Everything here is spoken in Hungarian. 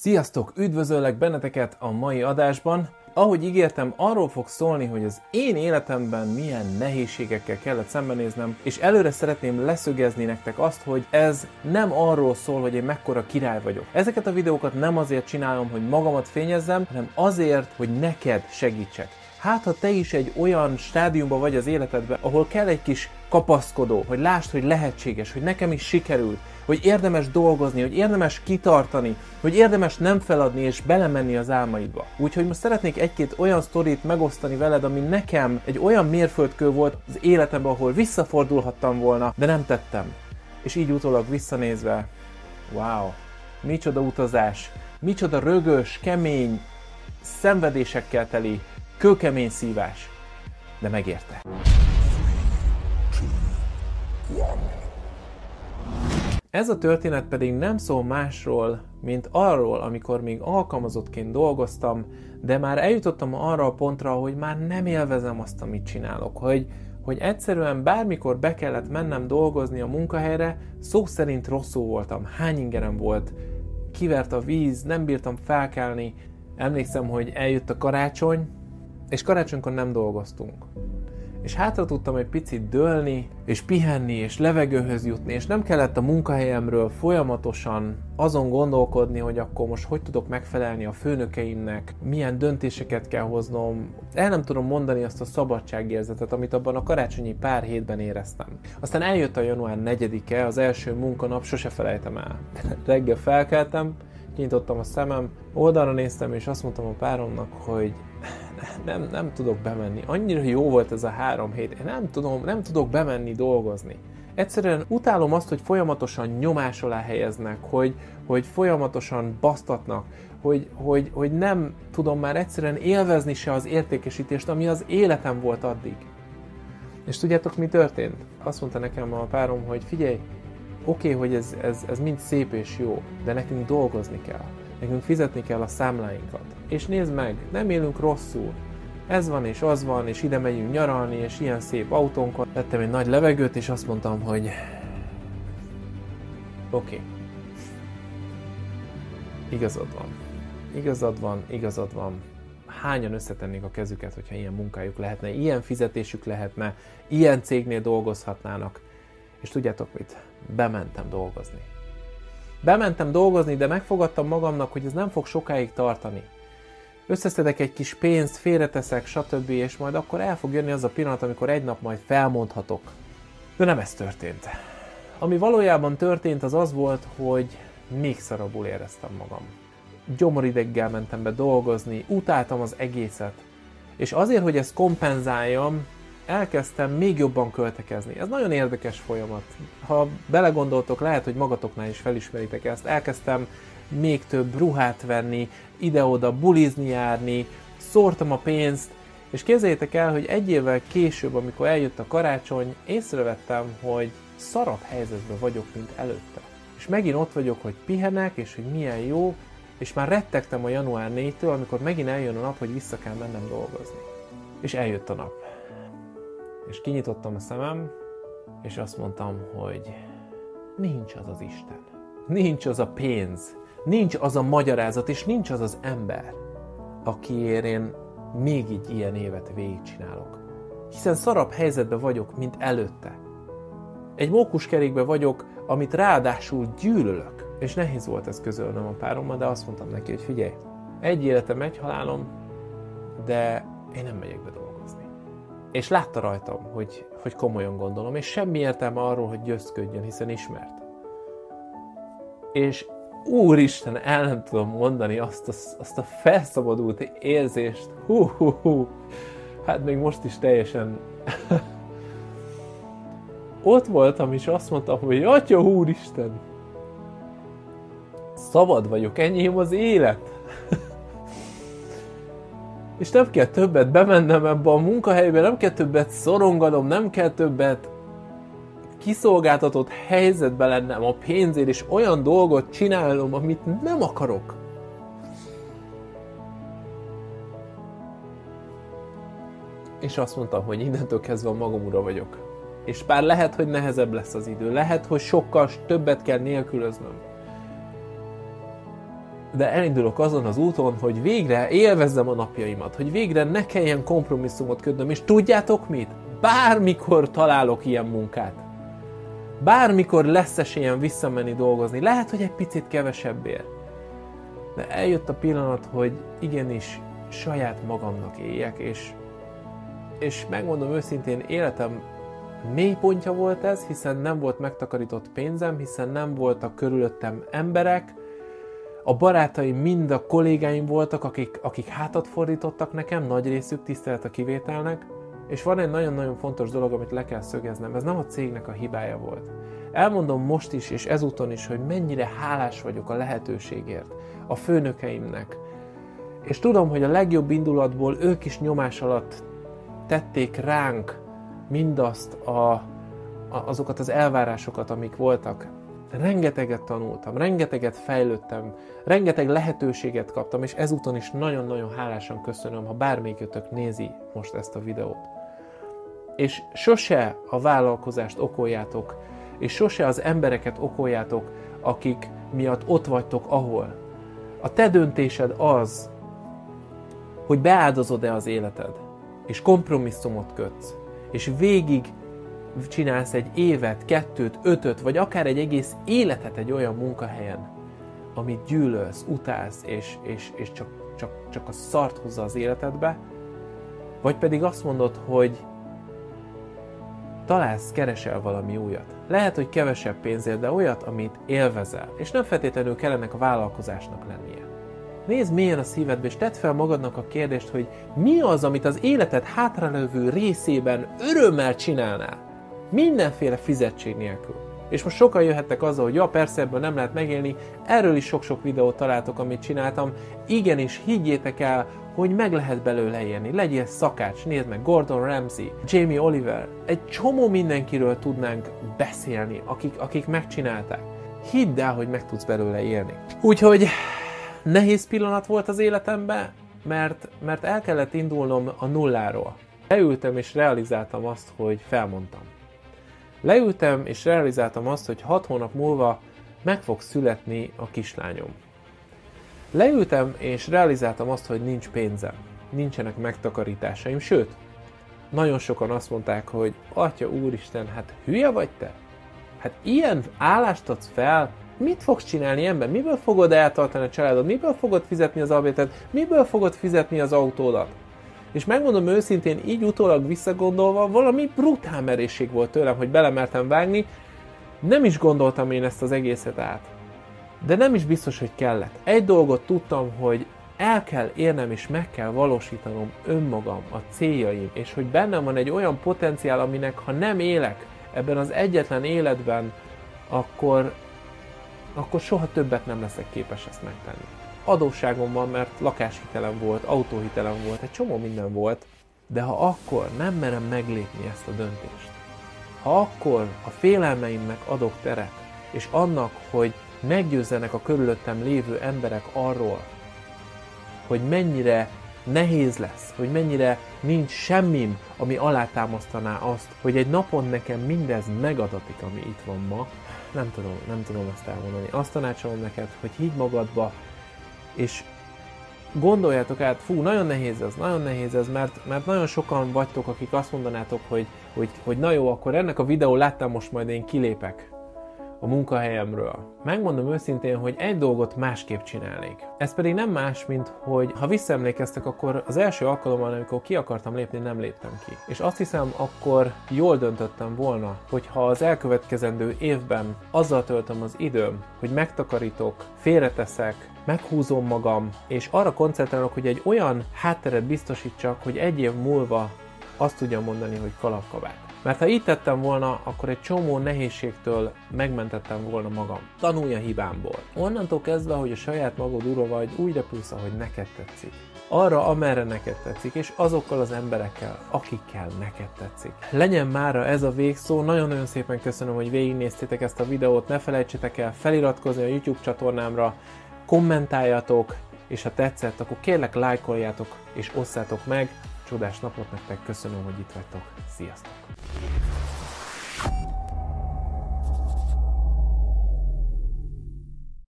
Sziasztok! Üdvözöllek benneteket a mai adásban. Ahogy ígértem, arról fog szólni, hogy az én életemben milyen nehézségekkel kellett szembenéznem, és előre szeretném leszögezni nektek azt, hogy ez nem arról szól, hogy én mekkora király vagyok. Ezeket a videókat nem azért csinálom, hogy magamat fényezzem, hanem azért, hogy neked segítsek. Hát, ha te is egy olyan stádiumban vagy az életedben, ahol kell egy kis kapaszkodó, hogy lásd, hogy lehetséges, hogy nekem is sikerült, hogy érdemes dolgozni, hogy érdemes kitartani, hogy érdemes nem feladni és belemenni az álmaidba. Úgyhogy most szeretnék egy-két olyan sztorit megosztani veled, ami nekem egy olyan mérföldkő volt az életemben, ahol visszafordulhattam volna, de nem tettem. És így utólag visszanézve, wow, micsoda utazás, micsoda rögös, kemény, szenvedésekkel teli, kőkemény szívás, de megérte. Ez a történet pedig nem szól másról, mint arról, amikor még alkalmazottként dolgoztam, de már eljutottam arra a pontra, hogy már nem élvezem azt, amit csinálok, hogy, hogy egyszerűen bármikor be kellett mennem dolgozni a munkahelyre, szó szerint rosszul voltam, hány ingerem volt, kivert a víz, nem bírtam felkelni, emlékszem, hogy eljött a karácsony, és karácsonykor nem dolgoztunk és hátra tudtam egy picit dőlni, és pihenni, és levegőhöz jutni, és nem kellett a munkahelyemről folyamatosan azon gondolkodni, hogy akkor most hogy tudok megfelelni a főnökeimnek, milyen döntéseket kell hoznom. El nem tudom mondani azt a szabadságérzetet, amit abban a karácsonyi pár hétben éreztem. Aztán eljött a január 4-e, az első munkanap, sose felejtem el. Reggel felkeltem, kinyitottam a szemem, oldalra néztem, és azt mondtam a páromnak, hogy nem, nem tudok bemenni. Annyira jó volt ez a három hét, én nem, tudom, nem tudok bemenni dolgozni. Egyszerűen utálom azt, hogy folyamatosan nyomás alá helyeznek, hogy, hogy folyamatosan basztatnak, hogy, hogy, hogy nem tudom már egyszerűen élvezni se az értékesítést, ami az életem volt addig. És tudjátok, mi történt? Azt mondta nekem a párom, hogy figyelj, oké, okay, hogy ez, ez, ez mind szép és jó, de nekünk dolgozni kell. Nekünk fizetni kell a számláinkat. És nézd meg, nem élünk rosszul. Ez van és az van, és ide megyünk nyaralni, és ilyen szép autónk van. Vettem egy nagy levegőt, és azt mondtam, hogy oké. Okay. Igazad van. Igazad van, igazad van. Hányan összetennék a kezüket, hogyha ilyen munkájuk lehetne, ilyen fizetésük lehetne, ilyen cégnél dolgozhatnának. És tudjátok mit? Bementem dolgozni. Bementem dolgozni, de megfogadtam magamnak, hogy ez nem fog sokáig tartani. Összeszedek egy kis pénzt, félreteszek, stb. és majd akkor el fog jönni az a pillanat, amikor egy nap majd felmondhatok. De nem ez történt. Ami valójában történt, az az volt, hogy még szarabul éreztem magam. Gyomorideggel mentem be dolgozni, utáltam az egészet. És azért, hogy ezt kompenzáljam, elkezdtem még jobban költekezni. Ez nagyon érdekes folyamat. Ha belegondoltok, lehet, hogy magatoknál is felismeritek ezt. Elkezdtem még több ruhát venni, ide-oda bulizni járni, szórtam a pénzt, és képzeljétek el, hogy egy évvel később, amikor eljött a karácsony, észrevettem, hogy szarabb helyzetben vagyok, mint előtte. És megint ott vagyok, hogy pihenek, és hogy milyen jó, és már rettegtem a január 4-től, amikor megint eljön a nap, hogy vissza kell mennem dolgozni. És eljött a nap. És kinyitottam a szemem, és azt mondtam, hogy nincs az az Isten. Nincs az a pénz. Nincs az a magyarázat, és nincs az az ember, akiért én még így ilyen évet végigcsinálok. Hiszen szarabb helyzetben vagyok, mint előtte. Egy mókuskerékbe vagyok, amit ráadásul gyűlölök. És nehéz volt ez közölnöm a párommal, de azt mondtam neki, hogy figyelj, egy életem, egy halálom, de én nem megyek be dolgozni és látta rajtam, hogy, hogy komolyan gondolom, és semmi értelme arról, hogy győzködjön, hiszen ismert. És úristen, el nem tudom mondani azt a, azt a felszabadult érzést, hú, hú, hú, hát még most is teljesen. Ott voltam, és azt mondtam, hogy Atya úristen, szabad vagyok, enyém az élet és nem kell többet bemennem ebbe a munkahelybe, nem kell többet szoronganom, nem kell többet kiszolgáltatott helyzetbe lennem a pénzért, és olyan dolgot csinálnom, amit nem akarok. És azt mondtam, hogy innentől kezdve a magam ura vagyok. És bár lehet, hogy nehezebb lesz az idő, lehet, hogy sokkal többet kell nélkülöznöm. De elindulok azon az úton, hogy végre élvezzem a napjaimat, hogy végre ne kelljen kompromisszumot ködnöm, és tudjátok mit? Bármikor találok ilyen munkát. Bármikor lesz esélyem visszamenni dolgozni. Lehet, hogy egy picit kevesebbért. De eljött a pillanat, hogy igenis saját magamnak éljek, és, és megmondom őszintén, életem mélypontja volt ez, hiszen nem volt megtakarított pénzem, hiszen nem voltak körülöttem emberek, a barátaim mind a kollégáim voltak, akik, akik hátat fordítottak nekem, nagy részük tisztelet a kivételnek, és van egy nagyon-nagyon fontos dolog, amit le kell szögeznem, ez nem a cégnek a hibája volt. Elmondom most is, és ezúton is, hogy mennyire hálás vagyok a lehetőségért, a főnökeimnek. És tudom, hogy a legjobb indulatból ők is nyomás alatt tették ránk mindazt a, a, azokat az elvárásokat, amik voltak. Rengeteget tanultam, rengeteget fejlődtem, rengeteg lehetőséget kaptam, és ezúton is nagyon-nagyon hálásan köszönöm, ha bármelyikőtök nézi most ezt a videót. És sose a vállalkozást okoljátok, és sose az embereket okoljátok, akik miatt ott vagytok, ahol. A te döntésed az, hogy beáldozod-e az életed, és kompromisszumot kötsz, és végig csinálsz egy évet, kettőt, ötöt, vagy akár egy egész életet egy olyan munkahelyen, amit gyűlölsz, utálsz, és, és, és csak, csak, csak a szart hozza az életedbe, vagy pedig azt mondod, hogy találsz, keresel valami újat. Lehet, hogy kevesebb pénzért, de olyat, amit élvezel, és nem feltétlenül kellene a vállalkozásnak lennie. Nézd mélyen a szívedbe, és tedd fel magadnak a kérdést, hogy mi az, amit az életed hátralövő részében örömmel csinálnál. Mindenféle fizetség nélkül. És most sokan jöhettek azzal, hogy ja, persze ebből nem lehet megélni, erről is sok-sok videót találtok, amit csináltam. Igenis, higgyétek el, hogy meg lehet belőle élni. Legyél szakács, nézd meg, Gordon Ramsay, Jamie Oliver, egy csomó mindenkiről tudnánk beszélni, akik, akik megcsinálták. Hidd el, hogy meg tudsz belőle élni. Úgyhogy nehéz pillanat volt az életemben, mert, mert el kellett indulnom a nulláról. Leültem és realizáltam azt, hogy felmondtam. Leültem és realizáltam azt, hogy hat hónap múlva meg fog születni a kislányom. Leültem és realizáltam azt, hogy nincs pénzem, nincsenek megtakarításaim, sőt, nagyon sokan azt mondták, hogy Atya Úristen, hát hülye vagy te? Hát ilyen állást adsz fel, mit fogsz csinálni ember? Miből fogod eltartani a családod? Miből fogod fizetni az albétet? Miből fogod fizetni az autódat? És megmondom őszintén, így utólag visszagondolva, valami brutál merészség volt tőlem, hogy belemertem vágni. Nem is gondoltam én ezt az egészet át. De nem is biztos, hogy kellett. Egy dolgot tudtam, hogy el kell érnem és meg kell valósítanom önmagam, a céljaim, és hogy bennem van egy olyan potenciál, aminek ha nem élek ebben az egyetlen életben, akkor, akkor soha többet nem leszek képes ezt megtenni. Adósságom van, mert lakáshitelem volt, autóhitelem volt, egy csomó minden volt, de ha akkor nem merem meglépni ezt a döntést, ha akkor a félelmeimnek adok teret, és annak, hogy meggyőzzenek a körülöttem lévő emberek arról, hogy mennyire nehéz lesz, hogy mennyire nincs semmim, ami alátámasztaná azt, hogy egy napon nekem mindez megadatik, ami itt van ma, nem tudom, nem tudom ezt elmondani. Azt tanácsolom neked, hogy higgy magadba, és gondoljátok át, fú, nagyon nehéz ez, nagyon nehéz ez, mert, mert nagyon sokan vagytok, akik azt mondanátok, hogy, hogy, hogy na jó, akkor ennek a videó láttam, most majd én kilépek a munkahelyemről. Megmondom őszintén, hogy egy dolgot másképp csinálnék. Ez pedig nem más, mint hogy ha visszaemlékeztek, akkor az első alkalommal, amikor ki akartam lépni, nem léptem ki. És azt hiszem, akkor jól döntöttem volna, hogy ha az elkövetkezendő évben azzal töltöm az időm, hogy megtakarítok, félreteszek, meghúzom magam, és arra koncentrálok, hogy egy olyan hátteret biztosítsak, hogy egy év múlva azt tudjam mondani, hogy kalapkabát. Mert ha így tettem volna, akkor egy csomó nehézségtől megmentettem volna magam. Tanulj hibámból. Onnantól kezdve, hogy a saját magad ura vagy, úgy repülsz, ahogy neked tetszik. Arra, amerre neked tetszik, és azokkal az emberekkel, akikkel neked tetszik. Legyen mára ez a végszó, nagyon-nagyon szépen köszönöm, hogy végignéztétek ezt a videót, ne felejtsetek el feliratkozni a YouTube csatornámra, kommentáljatok, és ha tetszett, akkor kérlek lájkoljátok és osszátok meg. Csodás napot nektek, köszönöm, hogy itt vagytok. Sziasztok!